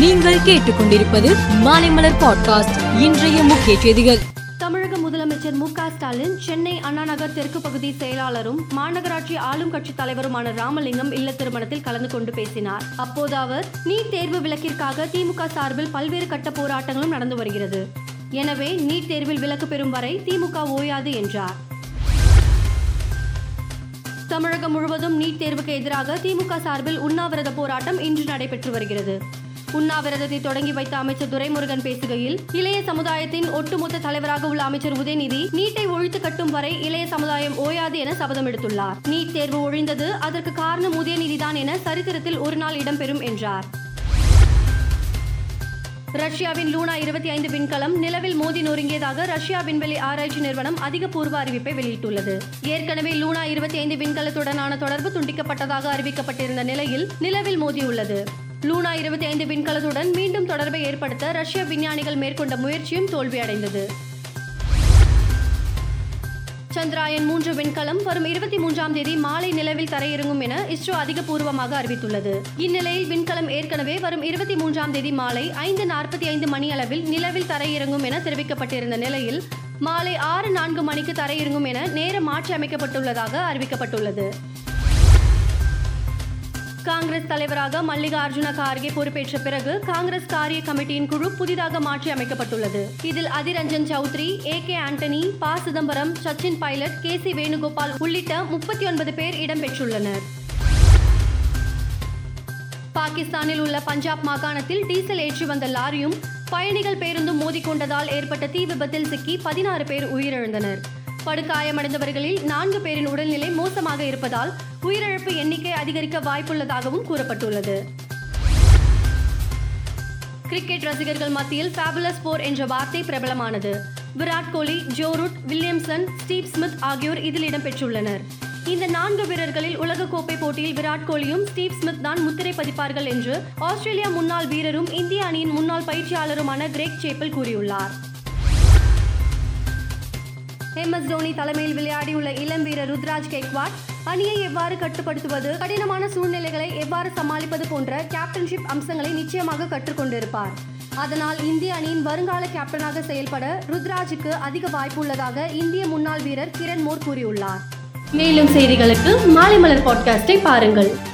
நீங்கள் கேட்டுக்கொண்டிருப்பது மாலைமலர் பாட்காஸ்ட். இன்றைய முக்கிய செய்திகள். தமிழக முதலமைச்சர் மு க ஸ்டாலின் சென்னை அண்ணா நகர் தெற்கு பகுதி செயலாளரும் மாநகராட்சி ஆளும் கட்சி தலைவருமான ராமலிங்கம் இல்ல திருமணத்தில் கலந்து கொண்டு பேசினார். அப்போது அவர் நீட் தேர்வு விலக்கிற்காக திமுக சார்பில் பல்வேறு கட்ட போராட்டங்களும் நடந்து வருகிறது. எனவே நீட் தேர்வில் விலக்கு பெறும் வரை திமுக ஓயாது என்றார். தமிழகம் முழுவதும் நீட் தேர்வுக்கு எதிராக திமுக சார்பில் உண்ணாவிரத போராட்டம் இன்று நடைபெற்று வருகிறது. உண்ணாவிரதத்தை தொடங்கி வைத்த அமைச்சர் துரைமுருகன் பேசுகையில் இளைய சமுதாயத்தின் ஒட்டுமொத்த தலைவராக உள்ள அமைச்சர் உதயநிதி நீட்டை ஒழித்து கட்டும் வரை இளைய சமுதாயம் ஓயாது என சபதம் எடுத்துள்ளார். நீட் தேர்வு ஒழிந்தது அதற்கு காரணம் உதயநிதிதான் என சரித்திரத்தில் ஒரு நாள் இடம்பெறும் என்றார். ரஷ்யாவின் லூனா இருபத்தி ஐந்து விண்கலம் நிலவில் மோதி நொறுங்கியதாக ரஷ்யா விண்வெளி ஆராய்ச்சி நிறுவனம் அதிகபூர்வ அறிவிப்பை வெளியிட்டுள்ளது. ஏற்கனவே லூனா இருபத்தி ஐந்து விண்கலத்துடனான தொடர்பு துண்டிக்கப்பட்டதாக அறிவிக்கப்பட்டிருந்த நிலையில் நிலவில் மோதியுள்ளது. லூனா இருபத்தி ஐந்து விண்கலத்துடன் மீண்டும் தொடர்பை ஏற்படுத்த ரஷ்ய விஞ்ஞானிகள் மேற்கொண்ட முயற்சியும் தோல்வியடைந்தது. சந்திராயன் மூன்று விண்கலம் வரும் இருபத்தி மூன்றாம் தேதி மாலை நிலவில் தரையிறங்கும் என இஸ்ரோ அதிகபூர்வமாக அறிவித்துள்ளது. இந்நிலையில் விண்கலம் ஏற்கனவே வரும் இருபத்தி மூன்றாம் தேதி மாலை ஐந்து நாற்பத்தி ஐந்து மணி அளவில் நிலவில் தரையிறங்கும் என தெரிவிக்கப்பட்டிருந்த நிலையில் மாலை ஆறு நான்கு மணிக்கு தரையிறங்கும் என நேரம் மாற்றி அமைக்கப்பட்டுள்ளதாக அறிவிக்கப்பட்டுள்ளது. காங்கிரஸ் தலைவராக மல்லிகார்ஜுன கார்கே பொறுப்பேற்ற பிறகு காங்கிரஸ் காரிய கமிட்டியின் குழு புதிதாக மாற்றி அமைக்கப்பட்டுள்ளது. இதில் Adhir Ranjan Chowdhury A K Antony P Chidambaram Sachin Pilot K C Venugopal உள்ளிட்ட முப்பத்தி ஒன்பது பேர் இடம்பெற்றுள்ளனர் பாகிஸ்தானில் உள்ள பஞ்சாப் மாகாணத்தில் டீசல் ஏற்றி வந்த லாரியும் பயணிகள் பேருந்தும் மோதிக்கொண்டதால் ஏற்பட்ட தீ விபத்தில் சிக்கி பதினாறு பேர் உயிரிழந்தனர். படுகாயமடைந்தவர்களில் நான்கு பேரின் உடல்நிலை மோசமாக இருப்பதால் உயிரிழப்பு எண்ணிக்கை அதிகரிக்க வாய்ப்புள்ளதாகவும் கூறப்பட்டுள்ளது. கிரிக்கெட் ரசிகர்கள் மத்தியில் ஃபேபுலஸ் போர் என்ற வார்த்தை பிரபலமானது. Virat Kohli Joe Root Williamson Steve Smith ஆகியோர் இதில் இடம்பெற்றுள்ளனர். இந்த நான்கு வீரர்களில் உலகக்கோப்பை போட்டியில் விராட் கோலியும் ஸ்டீவ் ஸ்மித் தான் முத்திரை பதிப்பார்கள் என்று ஆஸ்திரேலியா முன்னாள் வீரரும் இந்திய அணியின் முன்னாள் பயிற்சியாளருமான கிரேக் சேப்பல் கூறியுள்ளார். எம் எஸ் தோனி தலைமையில் விளையாடியுள்ள இளம் வீரர் ருத்ராஜ் கெக்வாட் அணியை எவ்வாறு கட்டுப்படுத்துவது கடினமான சூழ்நிலைகளை எவ்வாறு சமாளிப்பது போன்ற கேப்டன்ஷிப் அம்சங்களை நிச்சயமாக கற்றுக்கொண்டிருப்பார். அதனால் இந்திய அணியின் வருங்கால கேப்டனாக செயல்பட ருத்ராஜுக்கு அதிக வாய்ப்பு உள்ளதாக இந்திய முன்னாள் வீரர் கிரண் மோர் கூறியுள்ளார். மேலும் செய்திகளுக்கு மாலை மலர் பாட்காஸ்டை பாருங்கள்.